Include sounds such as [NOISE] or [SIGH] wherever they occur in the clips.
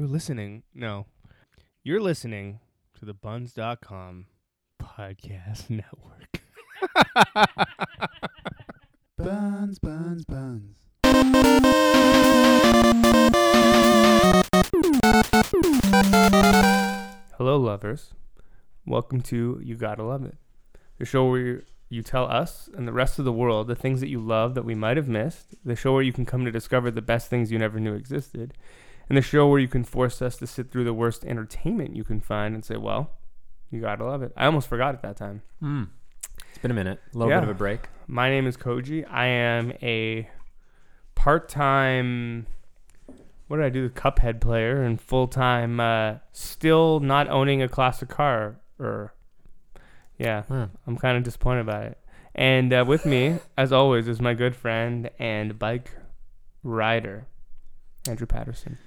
You're listening. No. You're listening to the buns.com podcast network. [LAUGHS] Buns, buns, buns. Hello, lovers. Welcome to You Gotta Love It, the show where you, you tell us and the rest of the world the things that you love that we might have missed, the show where you can come to discover the best things you never knew existed, and the show where you can force us to sit through the worst entertainment you can find and say, well, you gotta love it. I almost forgot it that time. Hmm. It's been a minute. A little Yeah. bit of a break. My name is Koji. I am a part-time what did I do? Cuphead player and full-time uh, still not owning a classic car or yeah, Huh. I'm kind of disappointed about it. And uh, with me, [LAUGHS] as always, is my good friend and bike rider, Andrew Patterson,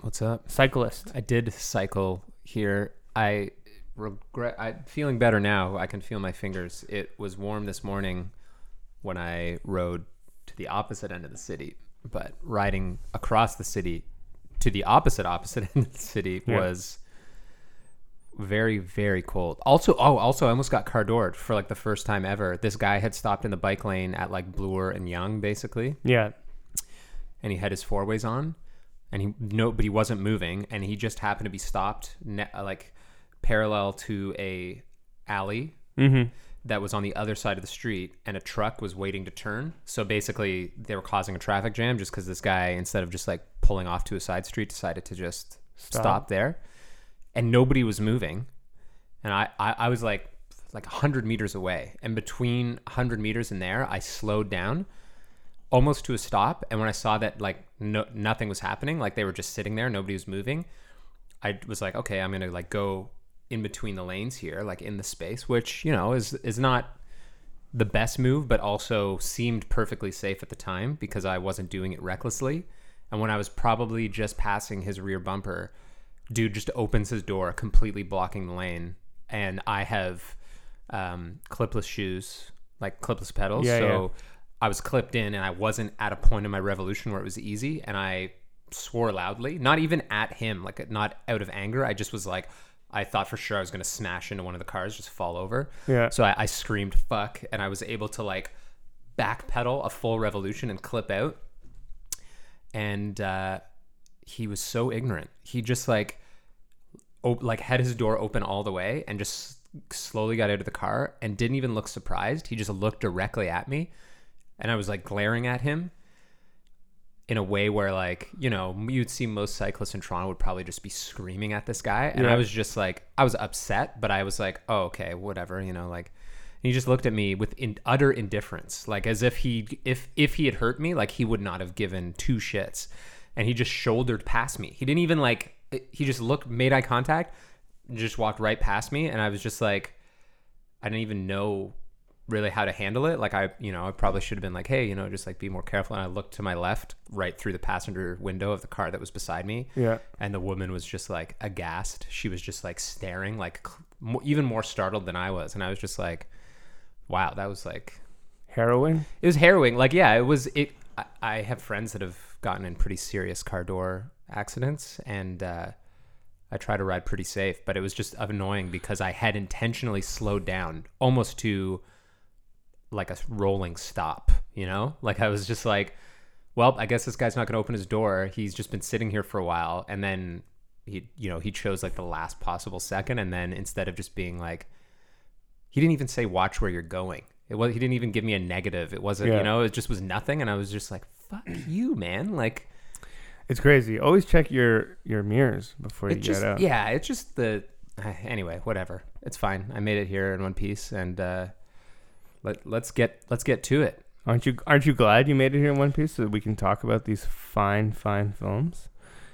What's up? cyclist. I did cycle here. I regret. I'm feeling better now. I can feel my fingers. It was warm this morning when I rode to the opposite end of the city, but riding across the city to the opposite opposite [LAUGHS] end of the city Yeah. was very very cold. Also, oh, also I almost got car doored for like the first time ever. This guy had stopped in the bike lane at like Bloor and Yonge, basically. Yeah, and he had his four ways on and he no but he wasn't moving and he just happened to be stopped ne- uh, like parallel to a alley mm-hmm. that was on the other side of the street and a truck was waiting to turn so basically they were causing a traffic jam just because this guy instead of just like pulling off to a side street decided to just Stop. stop, there and nobody was moving and I, I i was like like 100 meters away and between 100 meters and there i slowed down almost to a stop. And when i saw that like no nothing was happening like they were just sitting there nobody was moving i was like okay i'm gonna like go in between the lanes here like in the space which you know is is not the best move but also seemed perfectly safe at the time because i wasn't doing it recklessly. And when i was probably just passing his rear bumper dude just opens his door completely blocking the lane. And i have um, clipless shoes like clipless pedals. Yeah, so i was clipped in and i wasn't at a point in my revolution where it was easy and i swore loudly not even at him like not out of anger i just was like i thought for sure i was going to smash into one of the cars just fall over Yeah. so I, I screamed fuck and i was able to like backpedal a full revolution and clip out and uh, he was so ignorant. He just like, op- like had his door open all the way and just slowly got out of the car and didn't even look surprised. He just looked directly at me, and I was like glaring at him in a way where like you know you'd see most cyclists in Toronto would probably just be screaming at this guy, and Yeah. I was just like I was upset, but I was like, oh okay, whatever, you know, like. And he just looked at me with in utter indifference, like as if he if if he had hurt me, like he would not have given two shits. And he just shouldered past me. He didn't even like. Eh, he just looked, made eye contact, just walked right past me, and I was just like, I didn't even know really how to handle it. Like I, you know, I probably should have been like, hey, you know, just like be more careful. And I looked to my left, right through the passenger window of the car that was beside me, Yeah. and the woman was just like aghast. She was just like staring, like even more startled than I was, and I was just like, wow, that was like harrowing. it was harrowing. Like, yeah, it was. It. I, I have friends that have gotten in pretty serious car door accidents, and uh, I try to ride pretty safe. But it was just annoying because I had intentionally slowed down almost to like a rolling stop. You know, like I was just like, well, I guess this guy's not going to open his door. He's just been sitting here for a while, and then he, you know, he chose like the last possible second, and then instead of just being like he didn't even say watch where you're going. It was he didn't even give me a negative. It wasn't, Yeah. you know, it just was nothing and I was just like, fuck you, man. Like It's crazy. Always check your your mirrors before you just get out. yeah, it's just the [SIGHS] anyway, whatever. It's fine. I made it here in one piece and uh let let's get let's get to it. Aren't you aren't you glad you made it here in one piece so that we can talk about these fine fine films?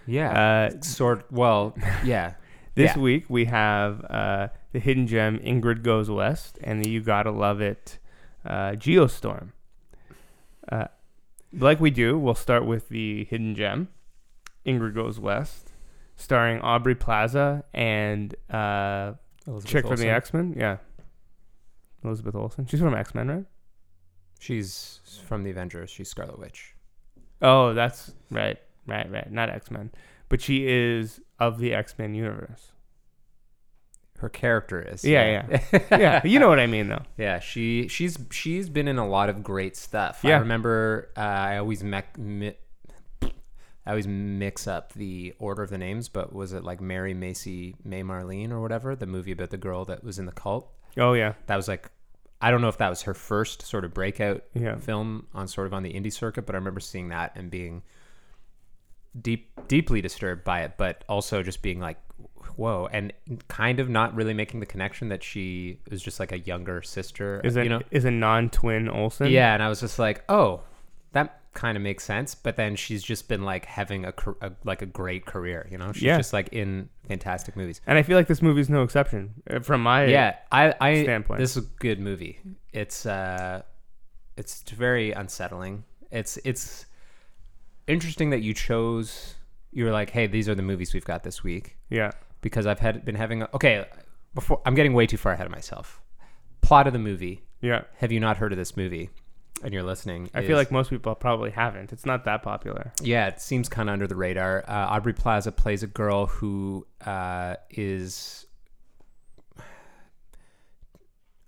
Yeah. Uh, sort well, [LAUGHS] yeah. this Yeah. week we have uh, the hidden gem Ingrid Goes West and the You Gotta Love It uh, Geostorm. Uh, like we do, we'll start with the hidden gem Ingrid Goes West, starring Aubrey Plaza and uh, Elizabeth chick from the X Men. Yeah, Elizabeth Olsen. She's from X Men, right? She's from the Avengers. She's Scarlet Witch. Oh, that's right, right, right. Not X Men, but she is of the X Men universe. Her character is. Yeah, yeah, Yeah. you know what I mean, though. [LAUGHS] Yeah, she she's she's been in a lot of great stuff. Yeah. I remember uh, I always mec- mi- I always mix up the order of the names, but was it like Mary Macy May Marlene or whatever? The movie about the girl that was in the cult. Oh yeah, That was like I don't know if that was her first sort of breakout yeah, film on sort of on the indie circuit, but I remember seeing that and being deep deeply disturbed by it, but also just being like, whoa, and kind of not really making the connection that she was just like a younger sister. is a you know? is a non-twin Olsen. Yeah, and I was just like, oh, that kind of makes sense. But then she's just been like having a, a like a great career, you know? She's Yeah. just like in fantastic movies. and I feel like this movie's no exception uh, from my yeah, I, I standpoint. this is a good movie. It's uh, it's very unsettling. It's it's interesting that you chose. You were like, hey, these are the movies we've got this week yeah. because I've had been having. A, okay, before I'm getting way too far ahead of myself. Plot of the movie. Yeah, Have you not heard of this movie? And you're listening. I is- feel like most people probably haven't. It's not that popular. Yeah, it seems kind of under the radar. Uh, Aubrey Plaza plays a girl who uh, is.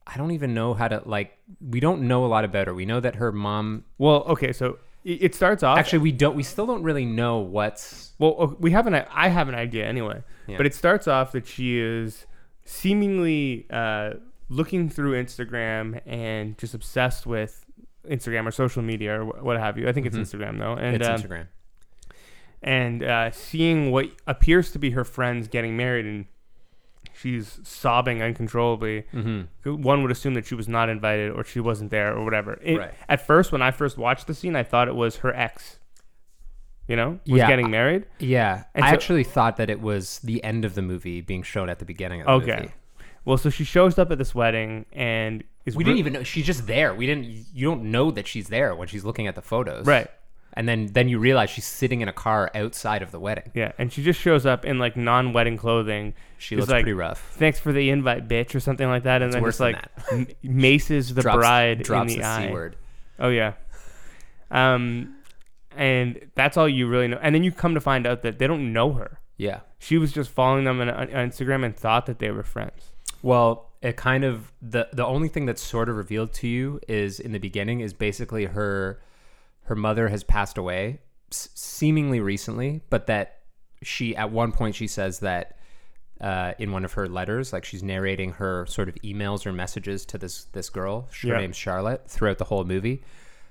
I don't even know how to like. We don't know a lot about her. We know that her mom. Well, okay, so it, starts off. Actually, we don't. We still don't really know what's. well, we have an. I have an idea anyway. Yeah. But it starts off that she is seemingly uh, looking through Instagram and just obsessed with Instagram or social media or what have you. I think it's Mhm. Instagram though, and it's um, Instagram. and uh, seeing what appears to be her friends getting married, and she's sobbing uncontrollably. Mm-hmm. One would assume that she was not invited or she wasn't there or whatever. It- Right. At first, when I first watched the scene, I thought it was her ex. You know, was Yeah, getting married. Yeah, And I so- actually thought that it was the end of the movie being shown at the beginning of the Okay. movie. Well, so she shows up at this wedding and is We didn't even know she's just there. We didn't. You don't know that she's there when she's looking at the photos. right. And then then you realize she's sitting in a car outside of the wedding. Yeah, and she just shows up in like non-wedding clothing. She looks like, pretty rough. Thanks for the invite, bitch, or something like that, and It's then worse just than like m- maces the drops, bride drops in the, the eye. c word. Oh yeah. Um, and that's all you really know. And then you come to find out that they don't know her. Yeah. She was just following them on, on Instagram and thought that they were friends. Well, it kind of the the only thing that's sort of revealed to you is in the beginning is basically her her mother has passed away s- seemingly recently, but that she at one point she says that uh, in one of her letters, like she's narrating her sort of emails or messages to this this girl. Her Yeah. name's Charlotte. Throughout the whole movie,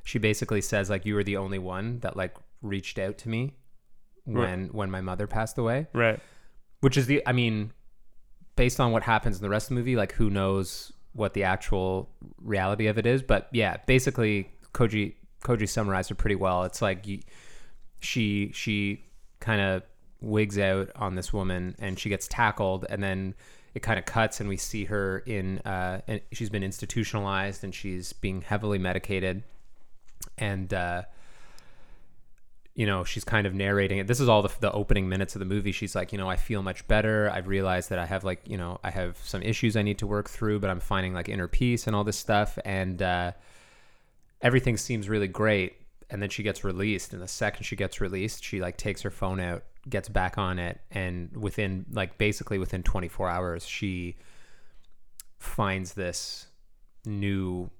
she basically says like you were the only one that like reached out to me when when my mother passed away Right. which is the i mean based on what happens in the rest of the movie like who knows what the actual reality of it is but yeah basically koji koji summarized it pretty well. It's like she she kind of wigs out on this woman and she gets tackled and then it kind of cuts and we see her in uh and she's been institutionalized and she's being heavily medicated. And uh you know, she's kind of narrating it. This is all the, the opening minutes of the movie. She's like, you know, I feel much better. I've realized that I have like, you know, I have some issues I need to work through, but I'm finding like inner peace and all this stuff. And uh, everything seems really great. And then she gets released. And the second she gets released, she like takes her phone out, gets back on it. And within like basically within 24 hours, she finds this new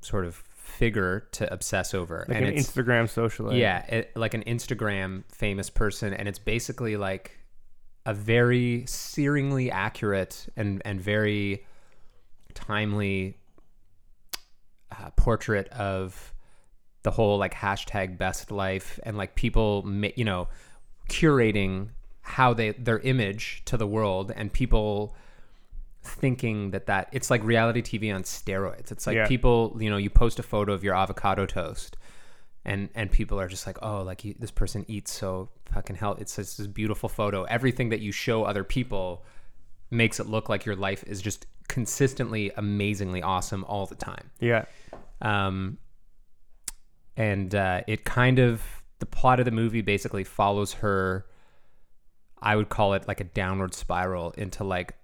sort of figure to obsess over. Like and an Instagram socialite. yeah, it, like an Instagram famous person, and it's basically like a very searingly accurate and and very timely uh, portrait of the whole like hashtag best life and like people ma- you know curating how they their image to the world and people thinking that that it's like reality TV on steroids. It's like Yeah. people, you know, you post a photo of your avocado toast and and people are just like, "Oh, like you, this person eats so fucking hell. It's just this beautiful photo. Everything that you show other people makes it look like your life is just consistently amazingly awesome all the time." Yeah. um, and uh, it kind of the plot of the movie basically follows her i would call it like a downward spiral into like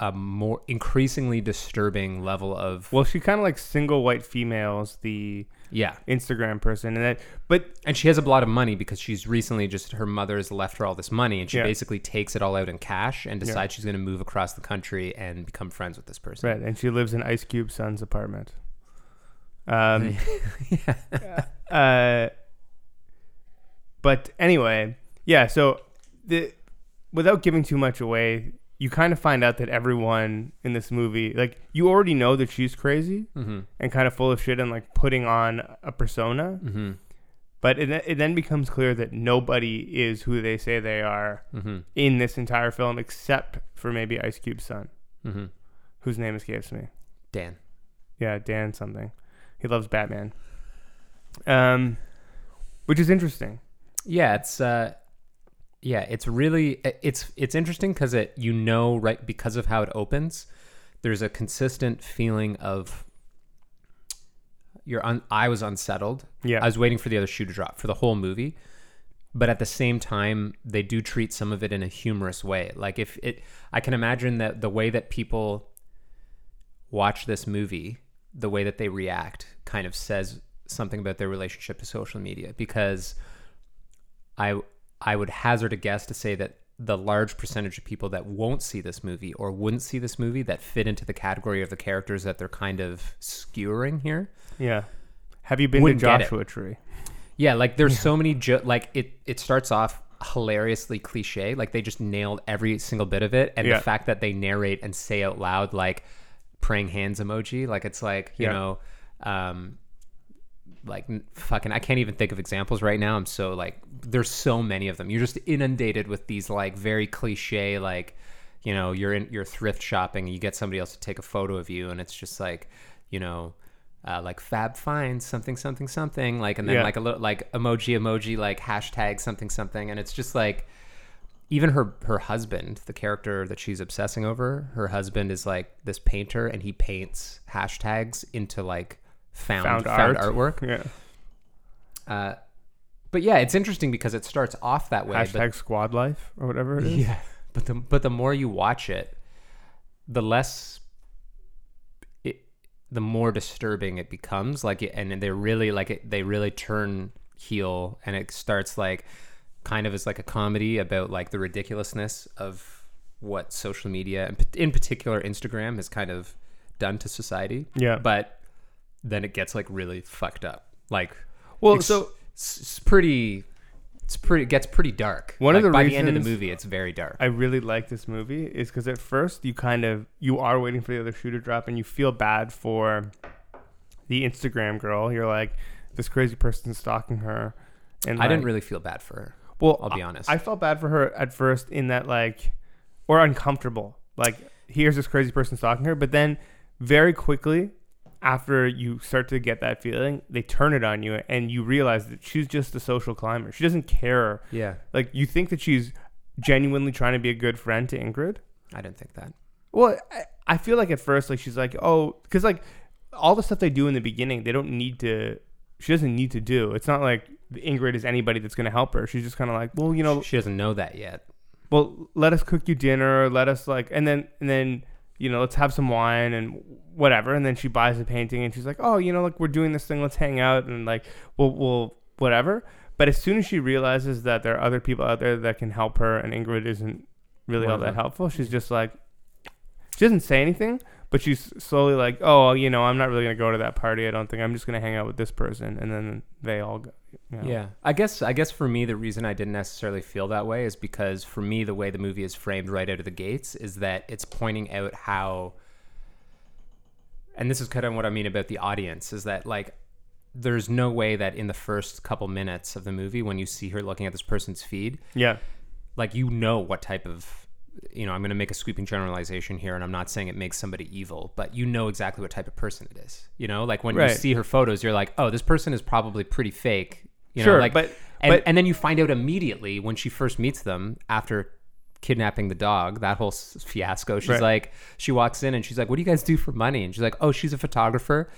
a more increasingly disturbing level of Well, she kind of like single white females the yeah. Instagram person, and that. But And she has a lot of money because she's recently just her mother has left her all this money and she Yeah. basically takes it all out in cash and decides she's going to move across the country and become friends with this person. right, and she lives in Ice Cube's son's apartment. Um. [LAUGHS] [LAUGHS] uh. But anyway, yeah. So the without giving too much away, you kind of find out that everyone in this movie, like, you already know that she's crazy Mm-hmm. and kind of full of shit and like putting on a persona. Mm-hmm. But it, it then becomes clear that nobody is who they say they are Mm-hmm. in this entire film, except for maybe Ice Cube's son, Mm-hmm. whose name escapes me. Dan. Yeah, Dan something. He loves Batman. Um, which is interesting. Yeah, it's uh yeah, it's really it's it's interesting cuz it you know right because of how it opens, there's a consistent feeling of you're un, I was unsettled. Yeah. I was waiting for the other shoe to drop for the whole movie. But at the same time, they do treat some of it in a humorous way. Like if it I can imagine that the way that people watch this movie, the way that they react kind of says something about their relationship to social media because I I would hazard a guess to say that the large percentage of people that won't see this movie or wouldn't see this movie that fit into the category of the characters that they're kind of skewering here. Yeah. Have you been to. Joshua Tree? Yeah, like there's [LAUGHS] so many jo- like it it starts off hilariously cliche, like they just nailed every single bit of it and Yeah. the fact that they narrate and say out loud like praying hands emoji, like it's like, you Yeah. know, um like fucking I can't even think of examples right now. I'm so like there's so many of them. You're just inundated with these like very cliche like you know, you're in you're thrift shopping and you get somebody else to take a photo of you and it's just like, you know, uh, like Fab finds something something something like and then Yeah. like a little like emoji emoji like hashtag something something and it's just like even her her husband, the character that she's obsessing over, her husband is like this painter and he paints hashtags into like found Found found, art. artwork. [LAUGHS] Yeah. Uh, but yeah, it's interesting because it starts off that way. Hashtag squad life or whatever it but, yeah, but the but the more you watch it, the less it, the more disturbing it becomes. Like, and they really like it. They really turn heel, and it starts like kind of as like a comedy about like the ridiculousness of what social media, and in particular Instagram, has kind of done to society. Yeah. But then it gets like really fucked up. Like, Well, it's- so it's, pretty. It's pretty. It gets pretty dark. One of the by the end of the movie, it's very dark. I really like this movie is because at first you kind of you are waiting for the other shoe to drop and you feel bad for the Instagram girl. You're like, this crazy person's stalking her. And I didn't really feel bad for her. Well, I'll be I- honest. I felt bad for her at first in that like, or uncomfortable. Like, here's this crazy person stalking her, but then very quickly after you start to get that feeling, they turn it on you, and you realize that she's just a social climber. She doesn't care. Yeah, Like, you think that she's genuinely trying to be a good friend to Ingrid. I don't think that. Well, I, I feel like at first, like she's like, oh, because like all the stuff they do in the beginning, they don't need to. She doesn't need to do. It's not like Ingrid is anybody that's going to help her. She's just kind of like, well, you know, She doesn't know that yet. well, let us cook you dinner. Let us like, and then and then you know, let's have some wine and whatever. And then she buys a painting, and she's like, oh, you know, like we're doing this thing. Let's hang out and like we'll we'll whatever. But as soon as she realizes that there are other people out there that can help her, and Ingrid isn't really all that helpful, she's just like, she doesn't say anything, but she's slowly like, oh, you know, I'm not really gonna go to that party. I don't think I'm just gonna hang out with this person, and then they all go. You know. Yeah, I guess. I guess for me, the reason I didn't necessarily feel that way is because for me, the way the movie is framed right out of the gates is that it's pointing out how, and this is kind of what I mean about the audience is that like. There's no way that in the first couple minutes of the movie, when you see her looking at this person's feed, Yeah. like you know what type of you know i'm going to make a sweeping generalization here and i'm not saying it makes somebody evil but you know exactly what type of person it is you know like when you see her photos you're like oh this person is probably pretty fake you Sure, know like but- and, but- and then you find out immediately when she first meets them after kidnapping the dog that whole fiasco she's Right. like she walks in and she's like what do you guys do for money and she's like oh she's a photographer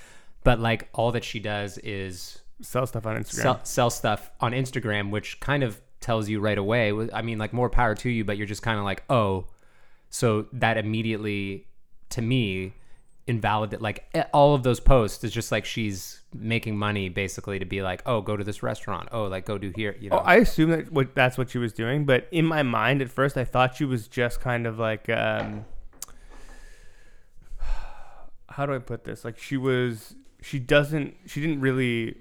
but like all that she does is Sell stuff on Instagram. sell, sell stuff on Instagram, which kind of tells you right away. I mean, like more power to you, but you're just kind of like, oh, So that immediately, to me, invalidate like all of those posts is just like she's making money basically to be like, oh, go to this restaurant. Oh, like go do here. You know, Oh, I assume that what that's what she was doing, but in my mind at first, I thought she was just kind of like, um, [SIGHS] how do I put this? Like she was, she doesn't, she didn't really.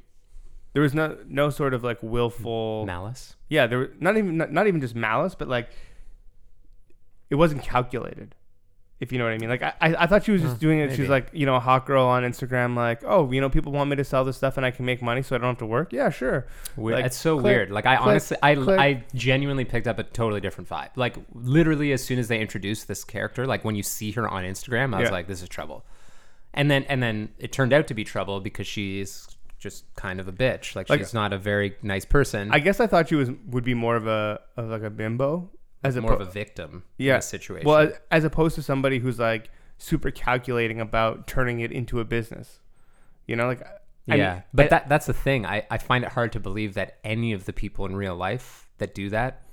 There was no no sort of like willful. malice. Yeah, there were not even not, not even just malice, but like it wasn't calculated. If you know what I mean, like I, I thought she was just Huh, doing it. She's like, you know, a hot girl on Instagram, like, oh, you know, people want me to sell this stuff and I can make money, so I don't have to work. Yeah, sure. Weird. Like, it's so click, weird. Like I click, honestly, I click. I genuinely picked up a totally different vibe. Like literally, as soon as they introduced this character, like when you see her on Instagram, I was Yeah. like, this is trouble. And then and then it turned out to be trouble because she's just kind of a bitch. Like, Like- she's not a very nice person. I guess I thought she was would be more of a of like a bimbo as more oppo- of a victim. Yeah. in a situation. Well, as, as opposed to somebody who's like super calculating about turning it into a business. You know, like I yeah, mean, but I- that that's the thing. I, I find it hard to believe that any of the people in real life that do that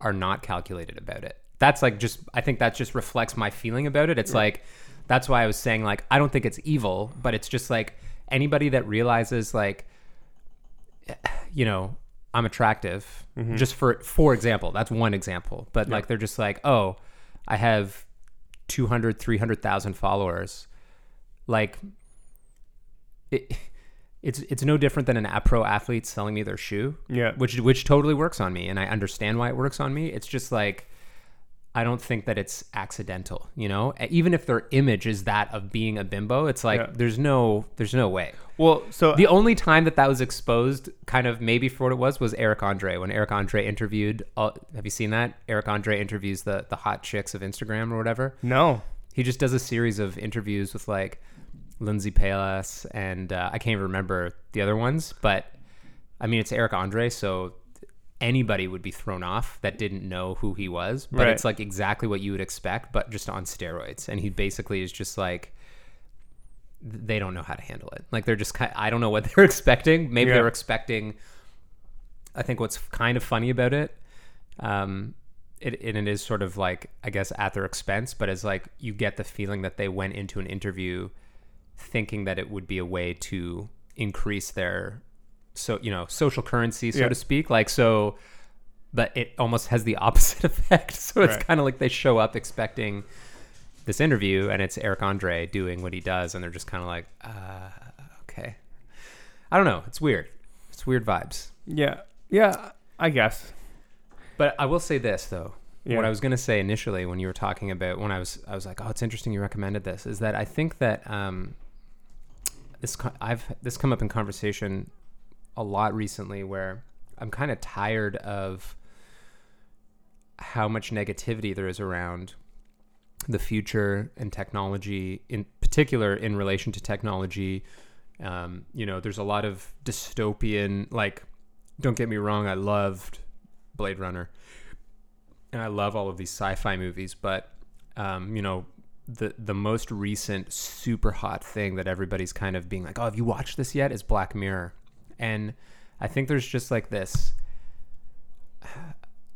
are not calculated about it. That's like just I think that just reflects my feeling about it. It's like that's why I was saying like I don't think it's evil, but it's just like anybody that realizes like you know, I'm attractive. Mm-hmm. Just for for example, that's one example. But like they're just like, "Oh, I have 200 300,000 followers." Like it, it's it's no different than an pro athlete selling me their shoe, yeah, which which totally works on me, and I understand why it works on me. It's just like I don't think that it's accidental, you know. Even if their image is that of being a bimbo, it's like Yeah. there's no there's no way. well, so The only time that that was exposed, kind of maybe for what it was, was Eric Andre when Eric Andre interviewed. Uh, have you seen that? Eric Andre interviews the the hot chicks of Instagram or whatever no, he just does a series of interviews with like Lindsey Pelas and uh, I can't even remember the other ones, but I mean it's Eric Andre, so anybody would be thrown off that didn't know who he was. But Right. it's like exactly what you would expect, but just on steroids. And he basically is just like they don't know how to handle it. Like they're just kind I don't know what [LAUGHS] they're expecting. Maybe Yeah. they're expecting I think what's kind of funny about it um it, and it is sort of like I guess at their expense, but it's like you get the feeling that they went into an interview thinking that it would be a way to increase their so you know social currency, so Yeah. to speak. Like so, but it almost has the [LAUGHS] opposite effect. So it's Right. kind of like they show up expecting this interview, and it's Eric Andre doing what he does, and they're just kind of like, uh, okay. I don't know. It's weird. It's weird vibes. yeah, yeah, I guess. But I will say this though. Yeah. What I was going to say initially when you were talking about when I was I was like, "Oh, it's interesting you recommended this." Is that I think that um this I've this come up in conversation a lot recently where I'm kind of tired of how much negativity there is around the future and technology in particular in relation to technology. Um, you know there's a lot of dystopian like don't get me wrong i loved blade runner and i love all of these sci-fi movies but um, you know the the most recent super hot thing that everybody's kind of being like oh have you watched this yet? is black mirror and i think there's just like this [SIGHS]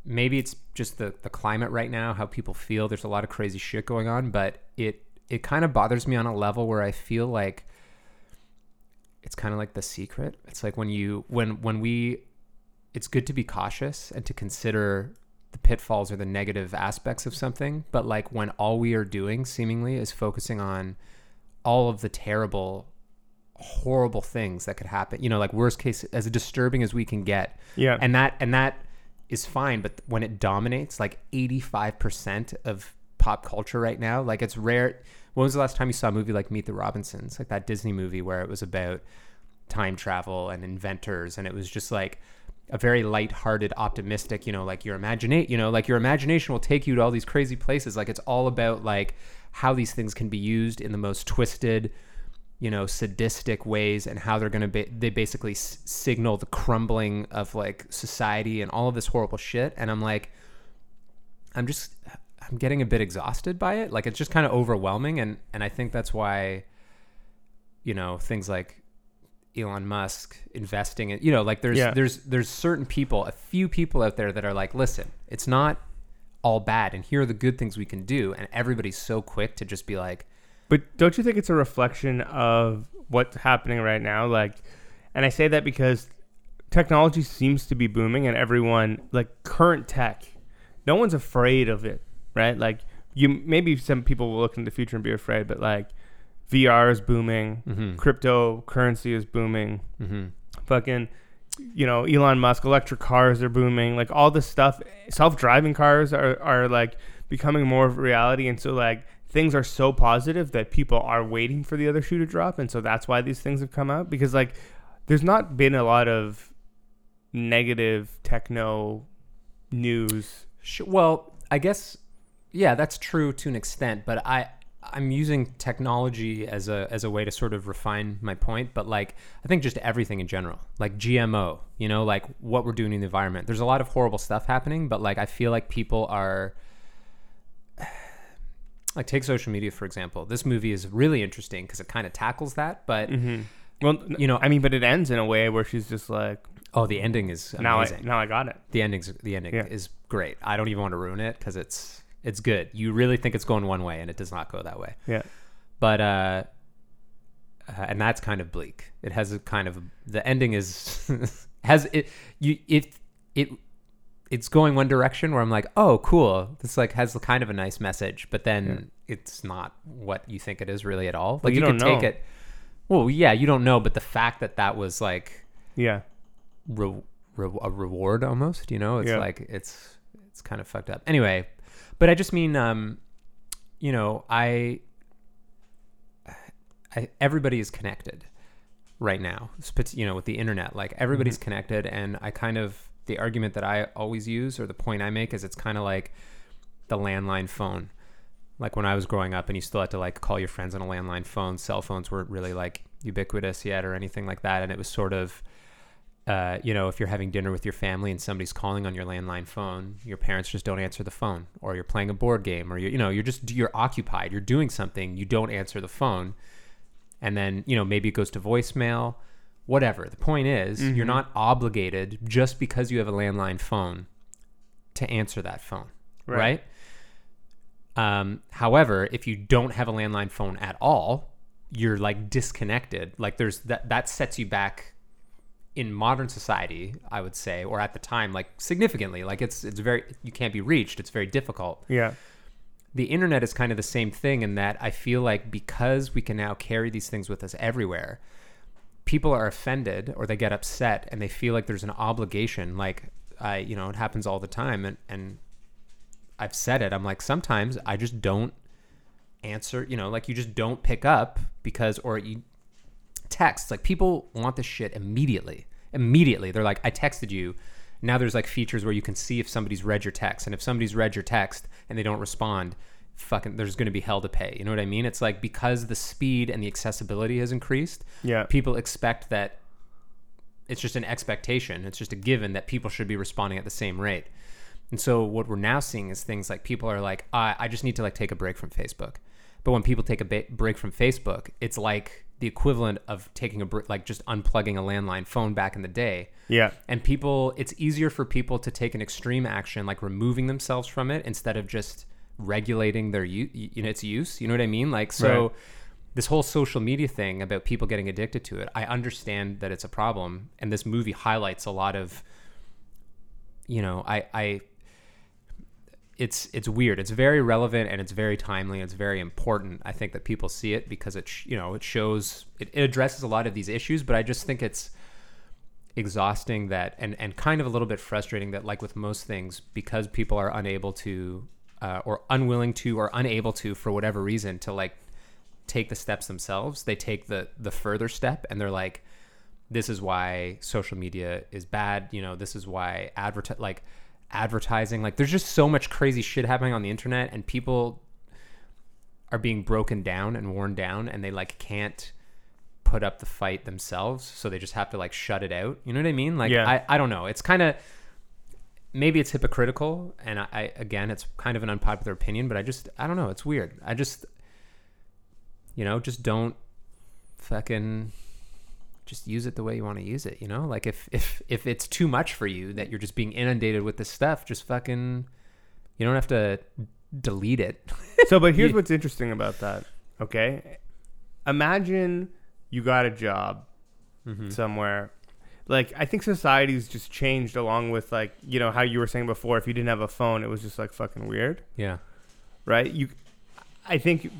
maybe it's just the the climate right now, how people feel. There's a lot of crazy shit going on, but it it kind of bothers me on a level where I feel like it's kind of like the secret. It's like when you when when we it's good to be cautious and to consider the pitfalls or the negative aspects of something, but like when all we are doing seemingly is focusing on all of the terrible horrible things that could happen. You know, like worst case as disturbing as we can get. Yeah, and that and that is fine but when it dominates like 85% of pop culture right now like it's rare. When was the last time you saw a movie like meet the robinsons like that disney movie where it was about time travel and inventors and it was just like a very light-hearted optimistic you know like your imagination you know like your imagination will take you to all these crazy places. Like it's all about like how these things can be used in the most twisted you know sadistic ways and how they're going to be they basically s- signal the crumbling of like society and all of this horrible shit. And i'm like i'm just i'm getting a bit exhausted by it. Like it's just kind of overwhelming. And and i think that's why you know things like Elon Musk investing in you know like there's Yeah. there's there's certain people a few people out there that are like listen it's not all bad. And here are the good things we can do. And everybody's so quick to just be like But don't you think it's a reflection of what's happening right now? Like, and I say that because technology seems to be booming, and everyone like current tech, no one's afraid of it, right? Like, you maybe some people will look in the future and be afraid, but like, VR is booming, mm-hmm, cryptocurrency is booming, mm-hmm. fucking. You know, Elon Musk, electric cars are booming. Like all this stuff, self-driving cars are, are like becoming more of a reality. And so like things are so positive that people are waiting for the other shoe to drop and so that's why these things have come out because like there's not been a lot of negative techno news Well, I guess yeah, that's true to an extent, but I I'm using technology as a as a way to sort of refine my point, but like I think just everything in general, like GMO, you know, like what we're doing in the environment. There's a lot of horrible stuff happening, but like I feel like people are like take social media for example. This movie is really interesting because it kind of tackles that, but mm-hmm. well you know, i mean but it ends in a way where she's just like oh, the ending is now I, now i got it the ending's the ending Yeah. is great. I don't even want to ruin it because it's it's good. You really think it's going one way and it does not go that way. yeah But uh, uh and that's kind of bleak. It has a kind of the ending is [LAUGHS] has it you it it it's going one direction where I'm like, oh, cool. This like has kind of a nice message, but then it's not what you think it is really at all. Like you you, don't could take it. Well, yeah, you don't know, but the fact that that was like yeah re- re- a reward almost you know it's Yeah. like it's it's kind of fucked up anyway but i just mean um you know i I, everybody is connected right now you know with the internet like everybody's connected and i kind of the argument that i always use or the point i make is it's kind of like the landline phone. Like when i was growing up and you still had to like call your friends on a landline phone cell phones weren't really like ubiquitous yet or anything like that and it was sort of uh, you know, if you're having dinner with your family and somebody's calling on your landline phone, your parents just don't answer the phone, or you're playing a board game, or you you know, you're just you're occupied, you're doing something, you don't answer the phone, and then you know maybe it goes to voicemail, whatever. The point is, you're Mhm. not obligated just because you have a landline phone to answer that phone, right? Um, however, if you don't have a landline phone at all, you're like disconnected. Like there's that that sets you back in modern society, I would say, or at the time, like significantly. Like it's it's very you can't be reached. It's very difficult. yeah The internet is kind of the same thing in that I feel like because we can now carry these things with us everywhere, people are offended or they get upset and they feel like there's an obligation. Like I, you know, it happens all the time, and and I've said it. I'm like sometimes I just don't answer. You know, like you just don't pick up because or you text. Like people want this shit immediately. Immediately, they're like, I texted you. Now there's like features where you can see if somebody's read your text, and if somebody's read your text and they don't respond, fucking, there's going to be hell to pay. You know what I mean? It's like because the speed and the accessibility has increased, yeah people expect that it's just an expectation it's just a given that people should be responding at the same rate and so what we're now seeing is things like people are like i, I just need to like take a break from facebook but when people take a ba- break from facebook it's like the equivalent of taking a break like just unplugging a landline phone back in the day yeah and people it's easier for people to take an extreme action like removing themselves from it instead of just regulating their use you know its use you know what i mean like so Right. this whole social media thing about people getting addicted to it i understand that it's a problem and this movie highlights a lot of you know i i it's it's weird it's very relevant and it's very timely and it's very important i think that people see it because it sh- you know it shows it, it addresses a lot of these issues but i just think it's exhausting that and and kind of a little bit frustrating that like with most things because people are unable to uh, or unwilling to or unable to for whatever reason to like take the steps themselves. They take the the further step and they're like this is why social media is bad. You know this is why advert like advertising like there's just so much crazy shit happening on the internet and people are being broken down and worn down and they like can't put up the fight themselves. So they just have to like shut it out. You know what i mean? Like Yeah. I, I don't know. It's kind of maybe it's hypocritical and I, I again it's kind of an unpopular opinion but i just i don't know it's weird i just you know just don't fucking just use it the way you want to use it you know like if if if it's too much for you that you're just being inundated with this stuff just fucking You don't have to delete it. [LAUGHS] So, but here's what's interesting about that. Okay, imagine you got a job Mm-hmm. somewhere. Like I think society's just changed along with like you know how you were saying before. If you didn't have a phone, it was just like fucking weird, Yeah. right? You, I think,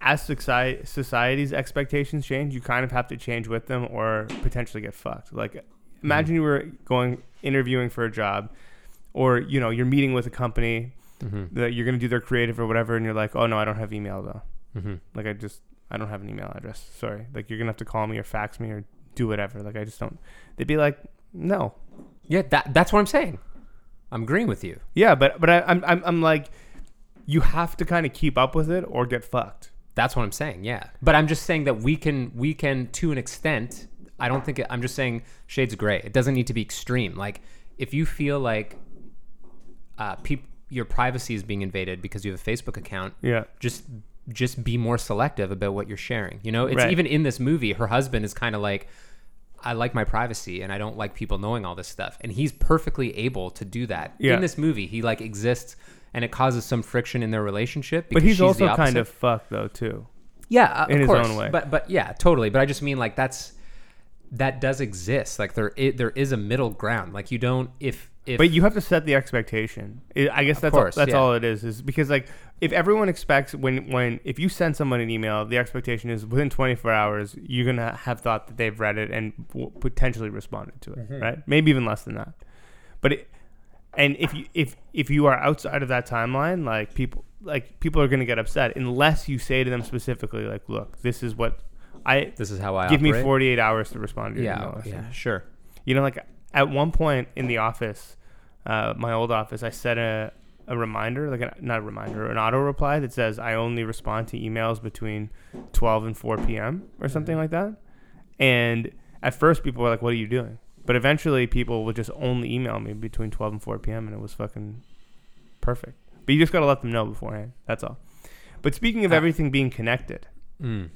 as society society's expectations change, you kind of have to change with them or potentially get fucked. Like imagine you were going interviewing for a job, or you know you're meeting with a company Mm-hmm. that you're gonna do their creative or whatever, and you're like, oh no, I don't have email though. Mm-hmm. Like I just I don't have an email address. Sorry. Like you're gonna have to call me or fax me or do whatever. Like I just don't. They'd be like, no. Yeah, that that's what I'm saying. I'm agreeing with you. Yeah, but but I, I'm I'm I'm like, you have to kind of keep up with it or get fucked. That's what I'm saying. Yeah, but I'm just saying that we can we can to an extent. I don't think it, I'm just saying shades of gray. It doesn't need to be extreme. Like if you feel like uh, peop- your privacy is being invaded because you have a Facebook account, Yeah. just just be more selective about what you're sharing. You know, it's Right. even in this movie, her husband is kind of like, I like my privacy and I don't like people knowing all this stuff. And he's perfectly able to do that. Yeah. In this movie, he like exists and it causes some friction in their relationship. But he's also kind of fucked though too. Yeah, uh, in of his course. own way. But but yeah, totally. But I just mean like that's that does exist. Like there i there is a middle ground. Like you don't if if But you have to set the expectation. I I guess that's course, all, that's yeah. all it is. Is because like if everyone expects when when if you send someone an email, the expectation is within 24 hours you're gonna have thought that they've read it and w- potentially responded to it, Mm-hmm. right? Maybe even less than that. But it, and if you if if you are outside of that timeline, like people like people are gonna get upset unless you say to them specifically like, look, this is what I this is how I give me 48 hours to respond to your Yeah, email. or something. yeah, sure. You know, like at one point in the office, uh, my old office, I set a, a reminder, like a, not a reminder, an auto reply that says I only respond to emails between 12 and 4 p.m. or something like that. And at first, people were like, "What are you doing?" But eventually, people would just only email me between 12 and 4 p.m. and it was fucking perfect. But you just gotta let them know beforehand. That's all. But speaking of Uh, everything being connected, Mm.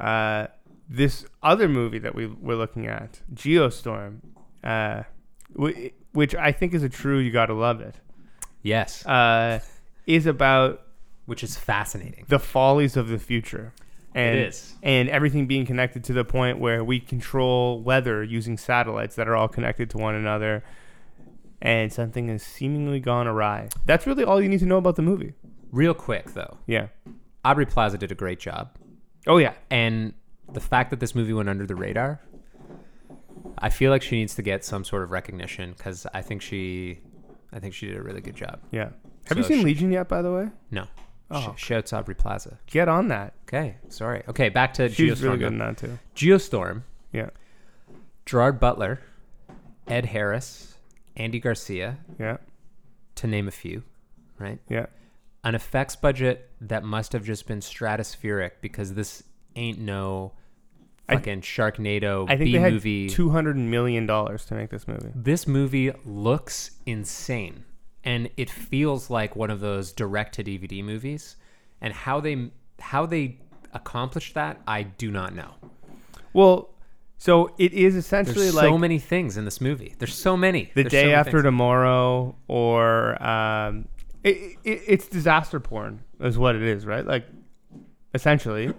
uh, this other movie that we we're looking at, Geostorm, uh, wh- which I think is a true you gotta love it, Yes, uh, is about which is fascinating. the follies of the future. And, it is. and everything being connected to the point where we control weather using satellites that are all connected to one another, and something has seemingly gone awry. That's really all you need to know about the movie. Real quick though, Yeah. Aubrey Plaza did a great job, Oh yeah. and the fact that this movie went under the radar, I feel like she needs to get some sort of recognition because I think she, I think she did a really good job. Yeah. Have you seen she- Legion yet? By the way, No, Oh. Sh- shouts Aubrey Plaza. get on that. Okay, sorry. Okay, back to She's Geostorm. really good in that too. Geostorm. Yeah. Gerard Butler, Ed Harris, Andy Garcia, Yeah. to name a few, right? Yeah. An effects budget that must have just been stratospheric because this ain't no I- fucking Sharknado I think B they had movie. two hundred million dollars to make this movie. this movie looks insane and it feels like one of those direct to DVD movies and how they how they accomplished that I do not know. Well, so it is essentially There's like so many things in this movie. There's so many. the There's so day many after things. tomorrow, or um, it, it, it's disaster porn, is what it is, right? Like, essentially,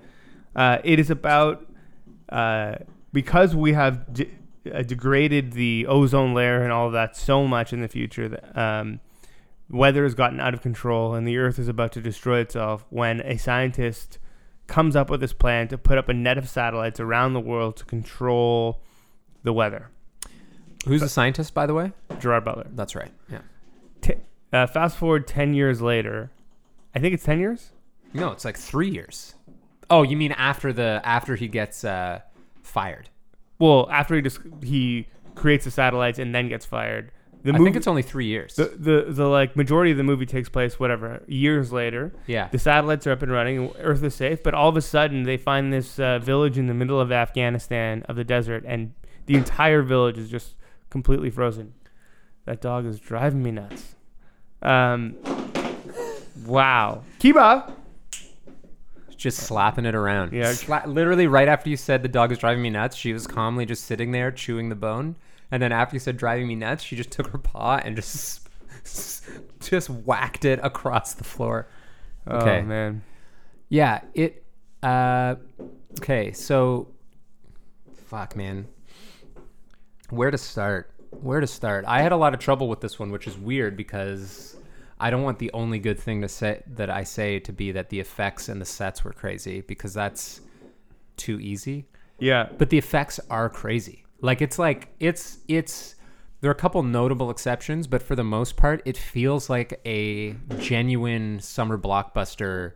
uh, it is about uh, because we have de- uh, degraded the ozone layer and all of that so much in the future that um, weather has gotten out of control and the Earth is about to destroy itself. When a scientist comes up with this plan to put up a net of satellites around the world to control the weather. Who's the scientist by the way? Gerard Butler. That's right. Yeah. Uh, fast forward 10 years later. I think it's 10 years? No, it's like 3 years. Oh, you mean after the after he gets uh fired? Well, after he just he creates the satellites and then gets fired. The I think it's only 3 years. the, the the like majority of the movie takes place whatever years later. yeah. The satellites are up and running. Earth is safe, but all of a sudden they find this uh, village in the middle of Afghanistan of the desert, and the entire village is just completely frozen. That dog is driving me nuts. Um, wow, Kiba. Just slapping it around. Yeah. Sla- literally right after you said the dog is driving me nuts, she was calmly just sitting there chewing the bone. And then after you said driving me nuts, she just took her paw and just just whacked it across the floor. Okay. Oh man. Yeah, it. Uh, okay, so, fuck, man. Where to start? Where to start? I had a lot of trouble with this one, which is weird because I don't want the only good thing to say that I say to be that the effects and the sets were crazy because that's too easy. Yeah. But the effects are crazy. Like it's like it's it's there are a couple notable exceptions, but for the most part, it feels like a genuine summer blockbuster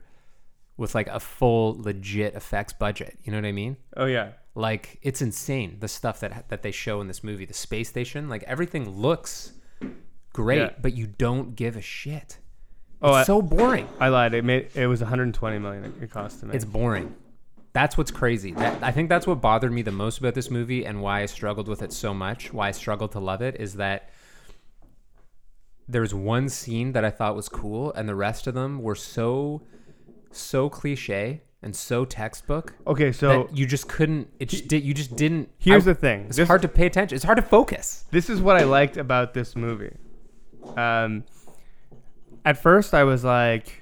with like a full legit effects budget. You know what I mean? Oh yeah. Like it's insane the stuff that that they show in this movie. The space station, like everything looks great, Yeah. but you don't give a shit. Oh, it's I- so boring. I lied. It made it was 120 million it- cost to make. It's boring. That's what's crazy. That, I think that's what bothered me the most about this movie and why I struggled with it so much, why I struggled to love it, is that there's one scene that I thought was cool, and the rest of them were so, so cliche and so textbook okay, so that you just couldn't. It just did. You just didn't. here's I- the thing. It's This- hard to pay attention. It's hard to focus. this is what I liked about this movie. Um, at first, I was like,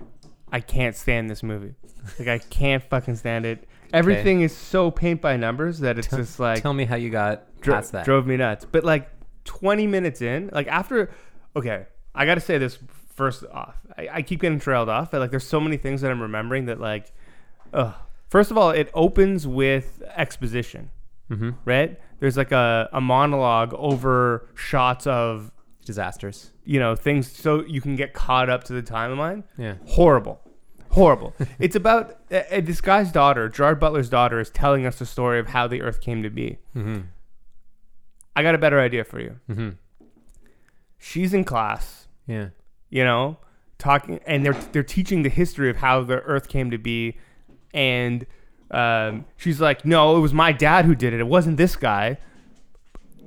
I can't stand this movie. Like, I can't fucking stand it. [LAUGHS] Everything is so paint by numbers that it's just like Tell me how you got dro- past that. drove me nuts. But like 20 minutes in, like after, okay, I got to say this first off. I, I keep getting trailed off, but like there's so many things that I'm remembering that like, ugh. First of all, it opens with exposition, mm-hmm. right? There's like a, a monologue over shots of Disasters. You know things so you can get caught up to the timeline. Yeah. horrible. Horrible. [LAUGHS] It's about uh, uh, this guy's daughter gerard butler's daughter is telling us the story of how the earth came to be. Mm-hmm. i got a better idea for you. Mm-hmm. she's in class. Yeah. you know talking and they're they're teaching the history of how the earth came to be. And um, she's like no it was my dad who did it. It wasn't this guy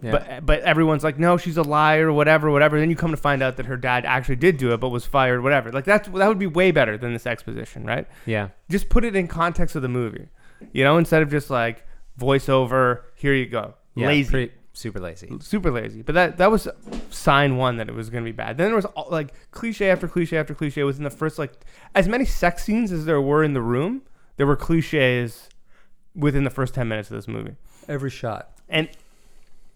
Yeah. but but everyone's like no she's a liar whatever whatever then you come to find out that her dad actually did do it but was fired whatever like that's that would be way better than this exposition right yeah. just put it in context of the movie you know instead of just like voiceover here you go Yeah. lazy pretty- super lazy. super lazy but that that was sign one that it was going to be bad then there was all, like cliche after cliche after cliche was in the first like as many sex scenes as there were in the room there were cliches within the first 10 minutes of this movie Every shot. and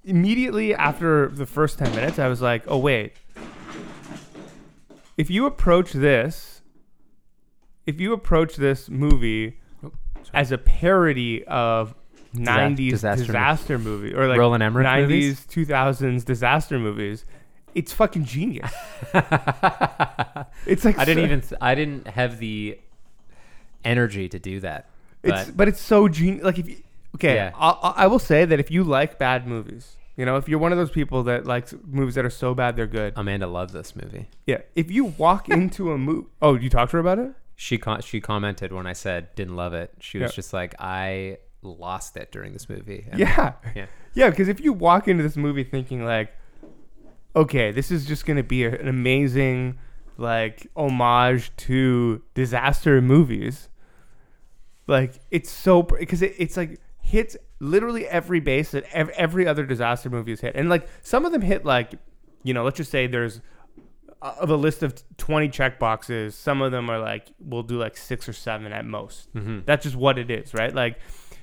immediately after the first 10 minutes, I was like, oh, wait. If you approach this, if you approach this movie Oh, as a parody of 90s disaster disaster, movie. movie or like Roland Emmerich 90s, movies? 2000s disaster movies, it's fucking genius. [LAUGHS] It's like I didn't so- even. I didn't have the energy to do that. It's But but it's so genius. Like if you, okay, Yeah. I, I will say that if you like bad movies, you know, if you're one of those people that likes movies that are so bad they're good, Amanda loves this movie. yeah. If you walk into a movie, oh, you talked to her about it? She con- she commented when I said didn't love it. She was Yeah. just like I lost it during this movie. And- Yeah, [LAUGHS] Yeah. yeah. Because if you walk into this movie thinking like, okay, this is just gonna be a- an amazing like homage to disaster movies, like it's so because it, it's like hits literally every base that ev- every other disaster movie has hit, and like some of them hit like, you know, let's just say there's uh, of a list of 20 check boxes, some of them are like, we'll do like six or seven at most. Mhm. That's just what it is, right? Like,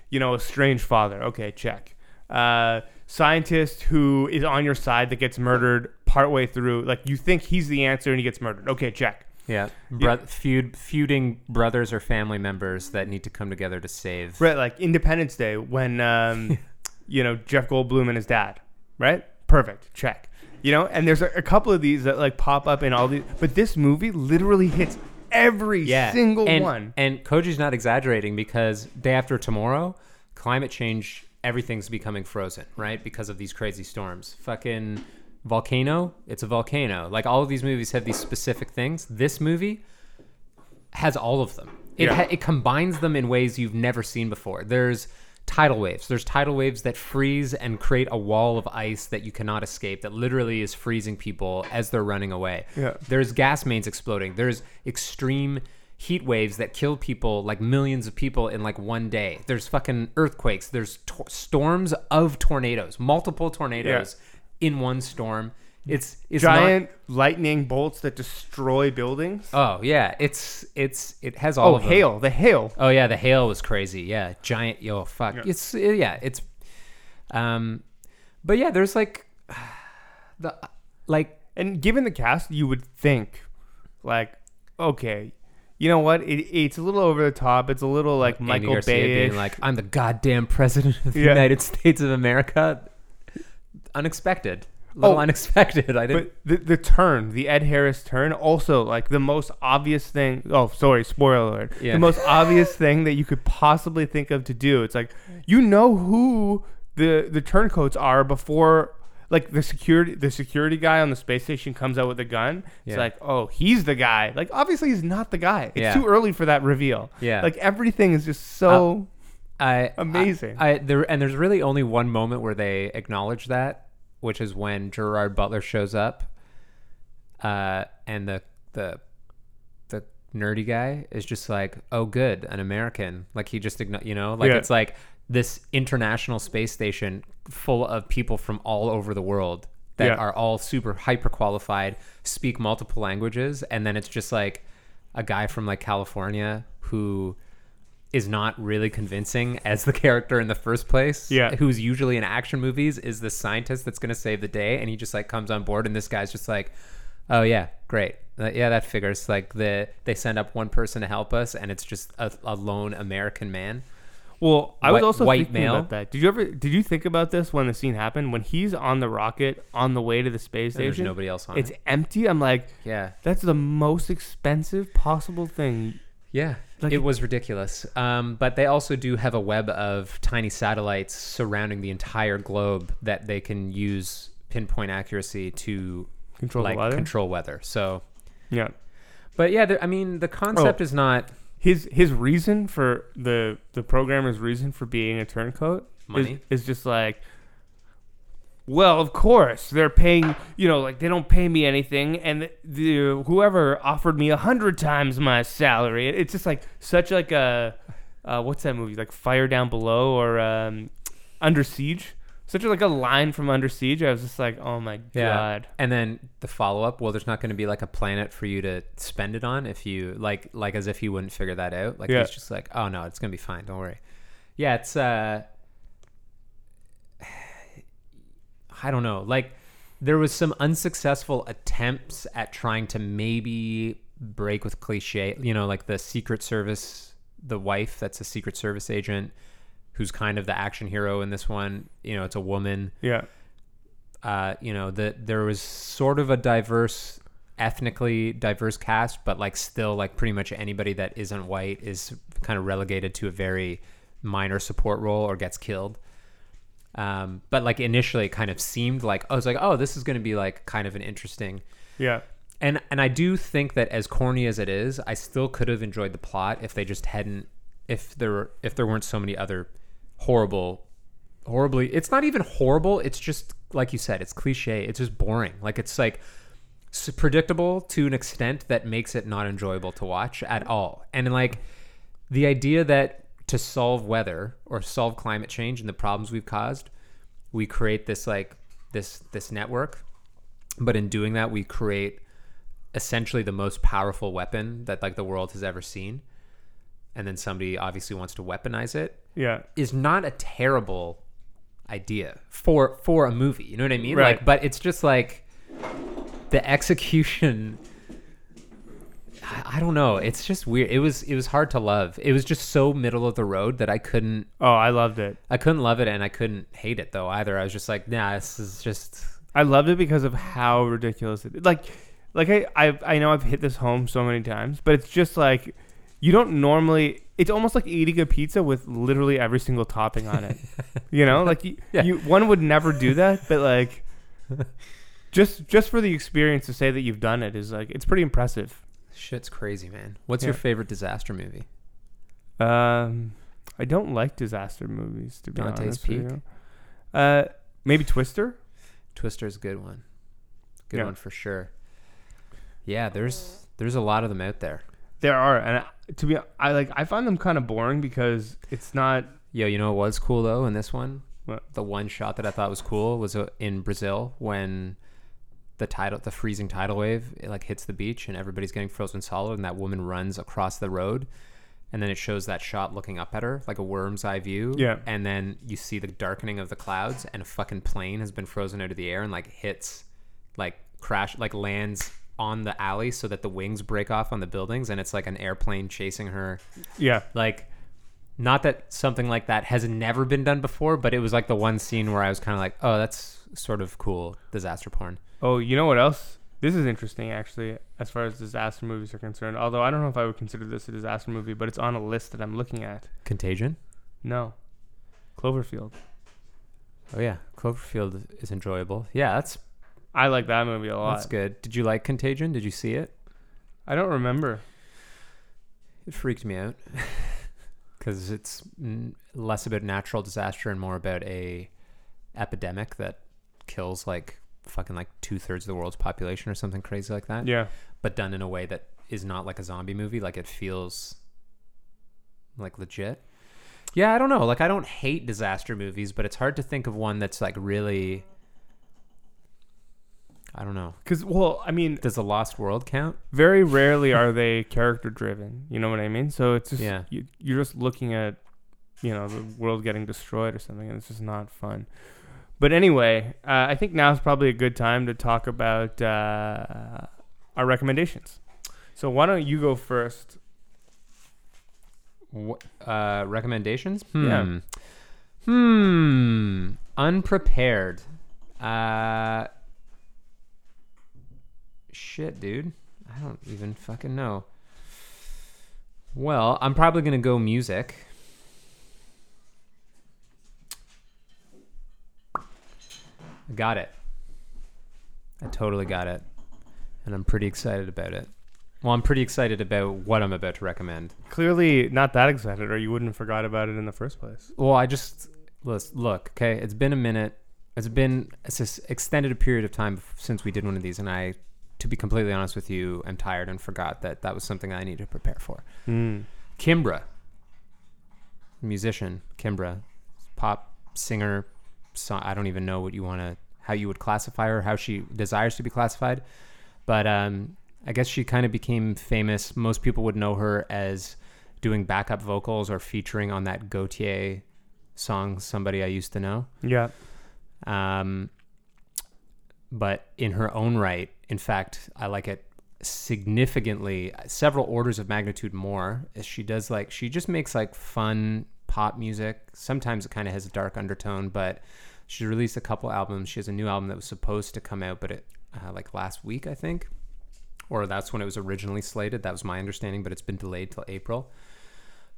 you know, a strange father. Okay, check. Uh, scientist who is on your side that gets murdered partway through. Like, you think he's the answer and he gets murdered. Okay, check. Yeah. Bro- feud feuding brothers or family members that need to come together to save. Right, like Independence Day when, um, [LAUGHS] you know, Jeff Goldblum and his dad, right? Perfect, check. You know, and there's a, a couple of these that like pop up in all these, but this movie literally hits every Yeah. single and, one. And Koji's not exaggerating because day after tomorrow, climate change, everything's becoming frozen, right? Because of these crazy storms. Fucking volcano, it's a volcano. Like all of these movies have these specific things. This movie has all of them. It, Yeah. ha- it combines them in ways you've never seen before. There's tidal waves. There's tidal waves that freeze and create a wall of ice that you cannot escape that literally is freezing people as they're running away. Yeah. There's gas mains exploding. There's extreme heat waves that kill people like millions of people in like one day. There's fucking earthquakes. There's tor- storms of tornadoes, multiple tornadoes in one storm. it's it's not- giant lightning bolts that destroy buildings. oh yeah, it's it's it has all oh, of them. hail! The hail. Oh yeah, the hail was crazy. Yeah, giant. Yo, fuck. Yeah. It's yeah, it's. Um, but yeah, there's like, [SIGHS] the like And given the cast, you would think, like, okay, you know what? It, it's a little over the top. It's a little like Michael Bay. being like, "I'm the goddamn president of the Yeah. United States of America." Unexpected, little Oh, unexpected. [LAUGHS] I didn't. But the the turn, the Ed Harris turn, also like the most obvious thing. Oh, sorry, spoiler alert. Yeah. The most obvious [LAUGHS] thing that you could possibly think of to do. It's like you know who the the turncoats are before. Like the security, the security guy on the space station comes out with a gun. It's Yeah. like, oh, he's the guy. Like, obviously, he's not the guy. It's Yeah. too early for that reveal. Yeah. Like everything is just uh, so. I Amazing. I, I there and there's really only one moment where they acknowledge that, which is when Gerard Butler shows up, uh, and the the the nerdy guy is just like, "Oh, good, an American." Like he just you know, like Yeah. it's like this international space station full of people from all over the world that Yeah. are all super hyper qualified, speak multiple languages, and then it's just like a guy from like California who is not really convincing as the [LAUGHS] character in the first place. Yeah. Who's usually in action movies is the scientist that's going to save the day. And he just like comes on board and this guy's just like, oh yeah, great. Uh, yeah, that figures. Like the, they send up one person to help us and it's just a, a lone American man. Well, I was also white thinking male? about that. Did you ever? Did you think about this when the scene happened? When he's on the rocket on the way to the space And there's station, nobody else on it. it's it. empty. I'm like, Yeah. that's the most expensive possible thing. Yeah, Like- it was ridiculous. Um, but they also do have a web of tiny satellites surrounding the entire globe that they can use pinpoint accuracy to Control like the weather. control weather. So, Yeah. but yeah, I mean, the concept Oh. is not His his reason for the the programmer's reason for being a turncoat Money? is, is just like. Well, of course they're paying. You know, like they don't pay me anything, and the, the whoever offered me a hundred times my salary. It's just like such like a uh, what's that movie like Fire Down Below or um, Under Siege. Such a, like a line from Under Siege. I was just like, oh my yeah. god. And then the follow up. Well, there's not going to be like a planet for you to spend it on if you like like as if you wouldn't figure that out. Like Yeah. he's just like, oh no, it's gonna be fine. Don't worry. Yeah, it's uh, I don't know. Like there was some unsuccessful attempts at trying to maybe break with cliche. You know, like the Secret Service, the wife that's a Secret Service agent. Who's kind of the action hero in this one? You know, it's a woman Yeah. uh, you know, that there was sort of a diverse, ethnically diverse cast, but like still like pretty much anybody that isn't white is kind of relegated to a very minor support role or gets killed. Um, but like initially, it kind of seemed like I was like, oh, this is going to be like kind of an interesting. Yeah. And and I do think that as corny as it is, I still could have enjoyed the plot if they just hadn't, if there were, if there weren't so many other horrible horribly it's not even horrible it's just like you said it's cliche it's just boring like it's like predictable to an extent that makes it not enjoyable to watch at all and like the idea that to solve weather or solve climate change and the problems we've caused we create this like this this network but in doing that we create essentially the most powerful weapon that like the world has ever seen and then somebody obviously wants to weaponize it Yeah. is not a terrible idea for for a movie. You know what I mean? Right. Like, but it's just like the execution. I, I don't know. It's just weird. It was it was hard to love. It was just so middle of the road that I couldn't Oh, I loved it. I couldn't love it and I couldn't hate it though either. I was just like, nah, this is just I loved it because of how ridiculous it. Like, like I, I, I know I've hit this home so many times, but it's just like you don't normally. It's almost like eating a pizza with literally every single topping on it. [LAUGHS] you know, like you, Yeah. you, one would never do that, but like, [LAUGHS] just just for the experience to say that you've done it is like it's pretty impressive. Shit's crazy, man. What's Yeah. your favorite disaster movie? Um, I don't like disaster movies to be Dante's honest. Peak? you. Uh, maybe Twister. Twister's a good one. Good Yeah. one for sure. Yeah, there's there's a lot of them out there. There are, and I, to be, I like, I find them kind of boring because it's not. Yo, you know what was cool though in this one? What? The one shot that I thought was cool was uh, in Brazil when the tidal, the freezing tidal wave, it like hits the beach and everybody's getting frozen solid, and that woman runs across the road, and then it shows that shot looking up at her like a worm's eye view. Yeah. and then you see the darkening of the clouds, and a fucking plane has been frozen out of the air and like hits, like crash, like lands on the alley so that the wings break off on the buildings, and it's like an airplane chasing her Yeah. like not that something like that has never been done before but it was like the one scene where i was kind of like oh that's sort of cool disaster porn Oh, you know what else? This is interesting, actually, as far as disaster movies are concerned. Although I don't know if I would consider this a disaster movie, but it's on a list that I'm looking at. contagion No. Cloverfield. oh yeah cloverfield is enjoyable yeah that's I like that movie a lot. that's good did you like contagion did you see it I don't remember. it freaked me out [LAUGHS] because it's mm, less about natural disaster and more about a epidemic that kills like fucking like two-thirds of the world's population or something crazy like that Yeah. but done in a way that is not like a zombie movie. Like it feels like legit. Yeah, I don't know. Like I don't hate disaster movies, but it's hard to think of one that's like really. I don't know. Because, well, I mean, Does the Lost World count? very rarely [LAUGHS] are they character driven. You know what I mean? So it's just, Yeah. you, you're just looking at, you know, the world getting destroyed or something, and it's just not fun. But anyway, uh, I think now is probably a good time to talk about uh, our recommendations. So why don't you go first? Wh- Uh, recommendations? Yeah. Hmm. Hmm. Unprepared. Uh. Shit, dude. I don't even fucking know. Well, I'm probably gonna go music. I got it. I totally got it. And I'm pretty excited about it. Well, I'm pretty excited about what I'm about to recommend. Clearly not that excited, or you wouldn't have forgot about it in the first place. Well, I just let's look. Okay, it's been a minute. It's been it's this extended a period of time since we did one of these, and I, to be completely honest with you, am tired and forgot that that was something I needed to prepare for. Mm. Kimbra, musician, Kimbra, pop singer. So I don't even know what you want to how you would classify her, how she desires to be classified, but um, I guess she kind of became famous. Most people would know her as doing backup vocals or featuring on that Gotye song, "Somebody I Used to Know." Yeah. Um, but in her own right, in fact, I like it significantly, several orders of magnitude more. As she does like she just makes like fun pop music. Sometimes it kind of has a dark undertone, but she released a couple albums. She has a new album that was supposed to come out, but it uh, like last week, I think, or that's when it was originally slated. That was my understanding, but it's been delayed till April.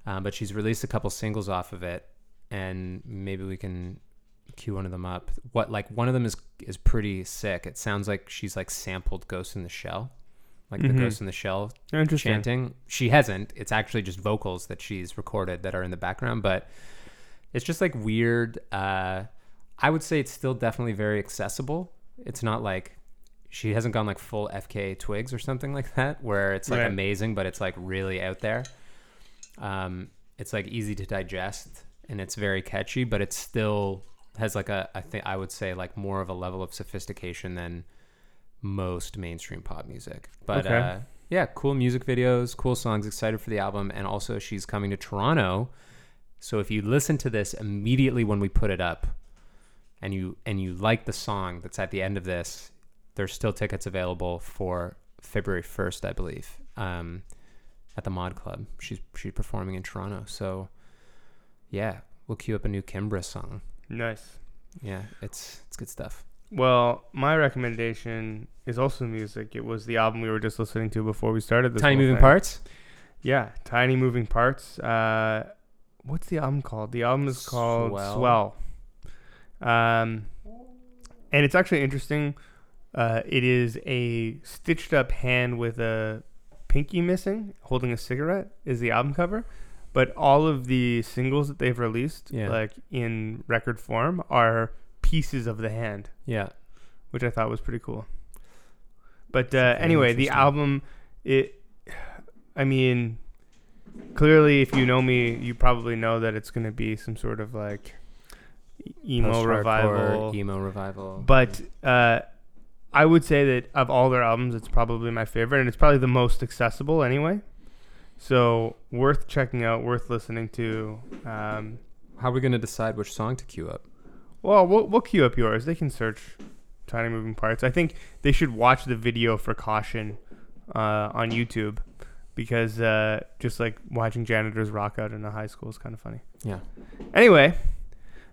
Um, but she's released a couple singles off of it, and maybe we can cue one of them up. What like one of them is is pretty sick. It sounds like she's like sampled Ghost in the Shell, like the Ghost in the Shell Interesting. chanting. She hasn't. It's actually just vocals that she's recorded that are in the background, but it's just like weird. Uh, I would say it's still definitely very accessible. It's not like she hasn't gone like full FKA Twigs or something like that, where it's like Right. amazing, but it's like really out there. Um, it's like easy to digest and it's very catchy, but it still has like a I think I would say like more of a level of sophistication than most mainstream pop music. But Okay. uh, yeah, cool music videos, cool songs. Excited for the album, and also she's coming to Toronto. So if you listen to this immediately when we put it up, and you and you like the song that's at the end of this, there's still tickets available for February first, I believe, um, at the Mod Club. She's she's performing in Toronto. So yeah, we'll cue up a new Kimbra song. Nice. Yeah, it's it's good stuff. Well, my recommendation is also music. It was the album we were just listening to before we started this. Tiny moving thing. parts. Yeah, Tiny Moving Parts. Uh, what's the album called? The album is called Swell. Swell. Um, and it's actually interesting. Uh, it is a stitched up hand with a pinky missing, holding a cigarette. Is the album cover, but all of the singles that they've released, Yeah. like in record form, are pieces of the hand Yeah. which I thought was pretty cool. But uh, anyway, the album, it, I mean, clearly, if you know me, you probably know that it's gonna be some sort of like emo revival. Emo revival. But uh, I would say that of all their albums, it's probably my favorite, and it's probably the most accessible anyway. So worth checking out, worth listening to. Um, How are we gonna decide which song to queue up? Well, we'll we'll queue up yours. They can search "Tiny Moving Parts." I think they should watch the video for "Caution" uh, on YouTube because uh, just like watching janitors rock out in a high school is kind of funny. Yeah. Anyway,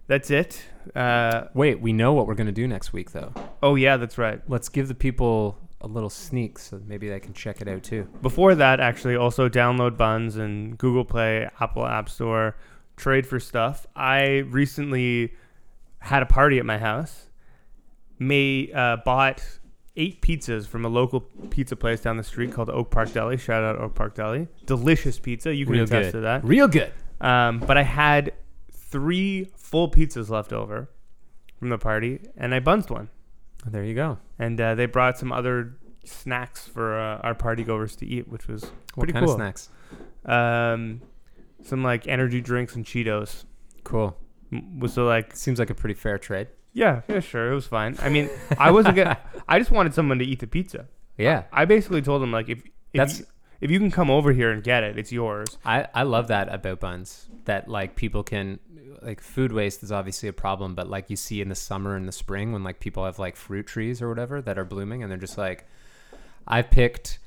that's it. Uh, Wait, we know what we're gonna do next week though. oh yeah, that's right. Let's give the people a little sneak so maybe they can check it out too. Before that, actually, also download Bunz and Google Play, Apple App Store, trade for stuff. I recently had a party at my house. May uh, bought eight pizzas from a local pizza place down the street called Oak Park Deli. Shout out Oak Park Deli. Delicious pizza. You can Real attest good. to that. Real good. Um, but I had three full pizzas left over from the party, and I bunsed one. There you go. And uh, they brought some other snacks for uh, our party goers to eat, which was What Pretty kind cool. of snacks? um, some like energy drinks and Cheetos. Cool. M- Was so like Seems like a pretty fair trade. yeah yeah sure it was fine. I mean I wasn't gonna [LAUGHS] I just wanted someone to eat the pizza. Yeah. I basically told them like if if That's- you, if you can come over here and get it, it's yours. I, I love that about Bunz that like people can like food waste is obviously a problem but like you see in the summer and the spring when like people have like fruit trees or whatever that are blooming and they're just like i picked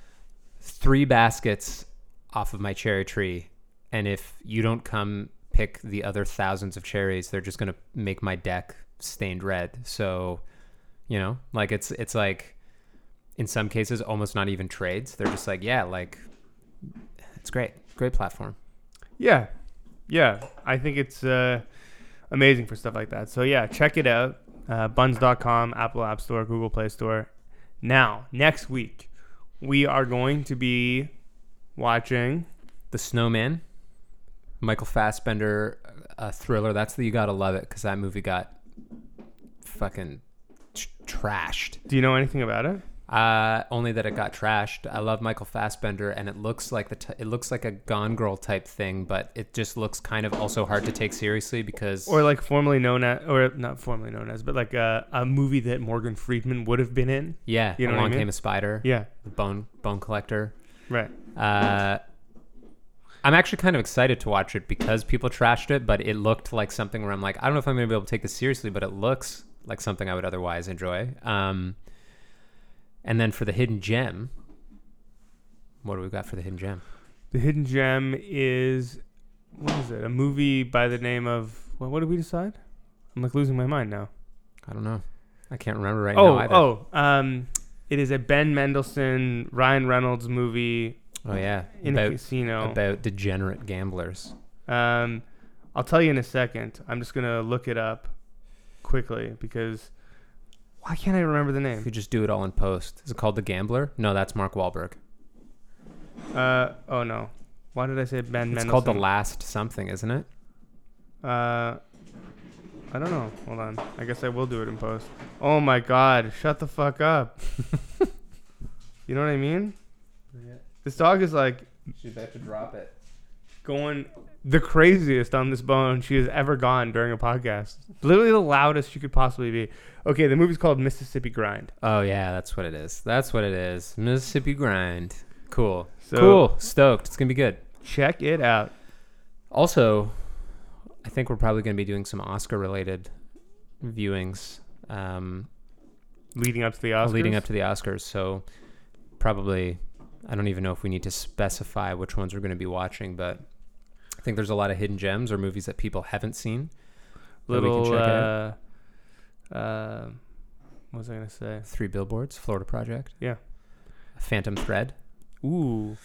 three baskets off of my cherry tree and if you don't come pick the other thousands of cherries they're just going to make my deck stained red so you know like it's it's like in some cases almost not even trades they're just like yeah like it's great great platform Yeah, yeah. I think it's uh, amazing for stuff like that. So yeah, check it out. Uh, Bunz.com, Apple App Store, Google Play Store. Now next week we are going to be watching. The Snowman, Michael Fassbender, uh, thriller. That's the you gotta love it because that movie got fucking tr- trashed. Do you know anything about it? Uh, only that it got trashed. I love Michael Fassbender, and it looks like the t- it looks like a Gone Girl type thing, but it just looks kind of also hard to take seriously because or like formerly known as, or not formerly known as, but like a, a movie that Morgan Freeman would have been in. yeah, You know what I Along mean? Came a Spider, Yeah, The Bone Bone Collector. right. Uh, I'm actually kind of excited to watch it because people trashed it, but it looked like something where I'm like, I don't know if I'm going to be able to take this seriously, but it looks like something I would otherwise enjoy. Um, and then for the hidden gem, what do we got for the hidden gem? The Hidden Gem is what is it? A movie by the name of what? What did we decide? I'm like losing my mind now. I don't know. I can't remember right oh, now either. oh, um, it is a Ben Mendelsohn, Ryan Reynolds movie Oh, yeah, in a about casino. about degenerate gamblers. Um, I'll tell you in a second. I'm just gonna look it up quickly because why can't I remember the name? you just do it all in post. Is it called The Gambler? No, that's Mark Wahlberg. Uh, oh no, why did I say Ben It's Mendelsohn? called The Last something, isn't it? Uh, I don't know. Hold on. I guess I will do it in post. Oh my god! Shut the fuck up. [LAUGHS] you know what I mean? This dog is like She's about to drop it. going the craziest on this bone she has ever gone during a podcast. Literally the loudest she could possibly be. Okay, the movie's called Mississippi Grind. Oh yeah, that's what it is. That's what it is. Mississippi grind. Cool. So cool. Stoked. It's gonna be good. check it out. Also, I think we're probably gonna be doing some Oscar related viewings um, Leading up to the Oscars. leading up to the Oscars. So probably, I don't even know if we need to specify which ones we're gonna be watching, but I think there's a lot of hidden gems or movies that people haven't seen. that we can little. uh, uh, what was I gonna say? Three Billboards, Florida Project. Yeah. Phantom Thread. Ooh,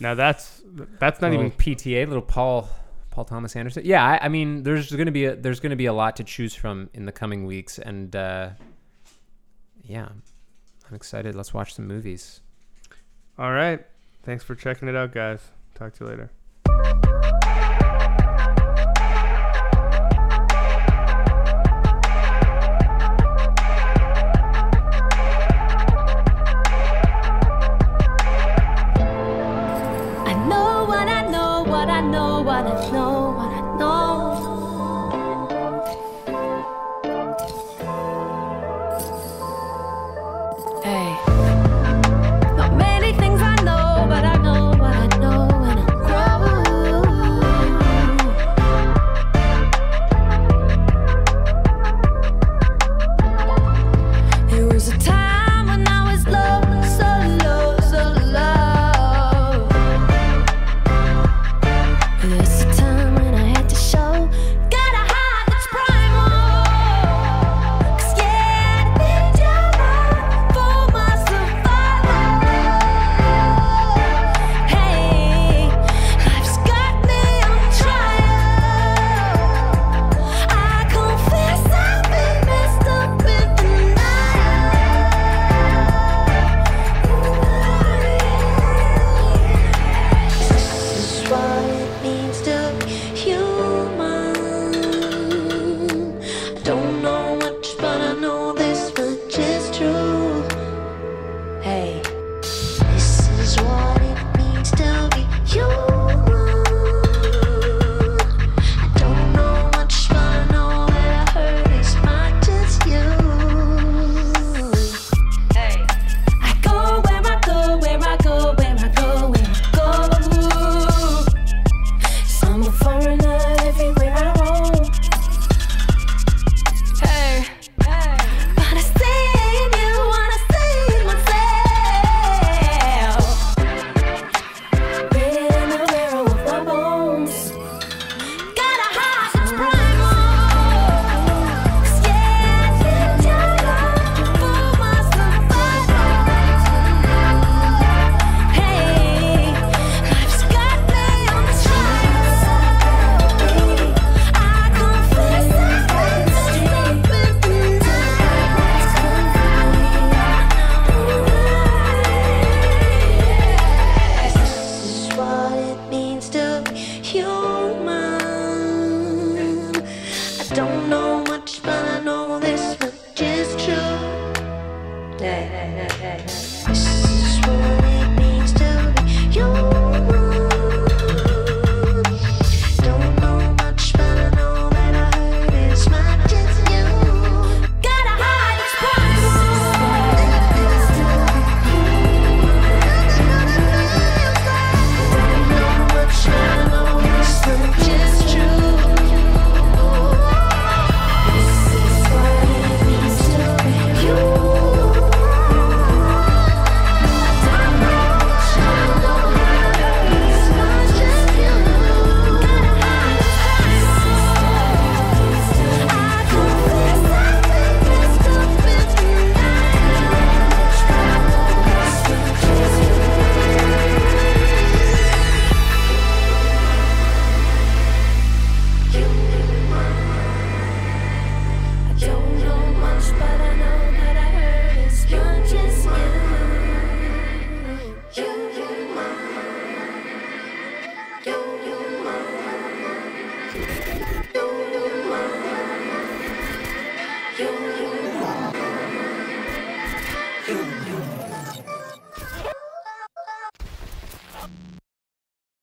now that's that's not little even PTA, little Paul Paul Thomas Anderson. Yeah, I, I mean, there's gonna be a, there's gonna be a lot to choose from in the coming weeks, and uh, yeah, I'm excited. Let's watch some movies. All right. Thanks for checking it out, guys. Talk to you later.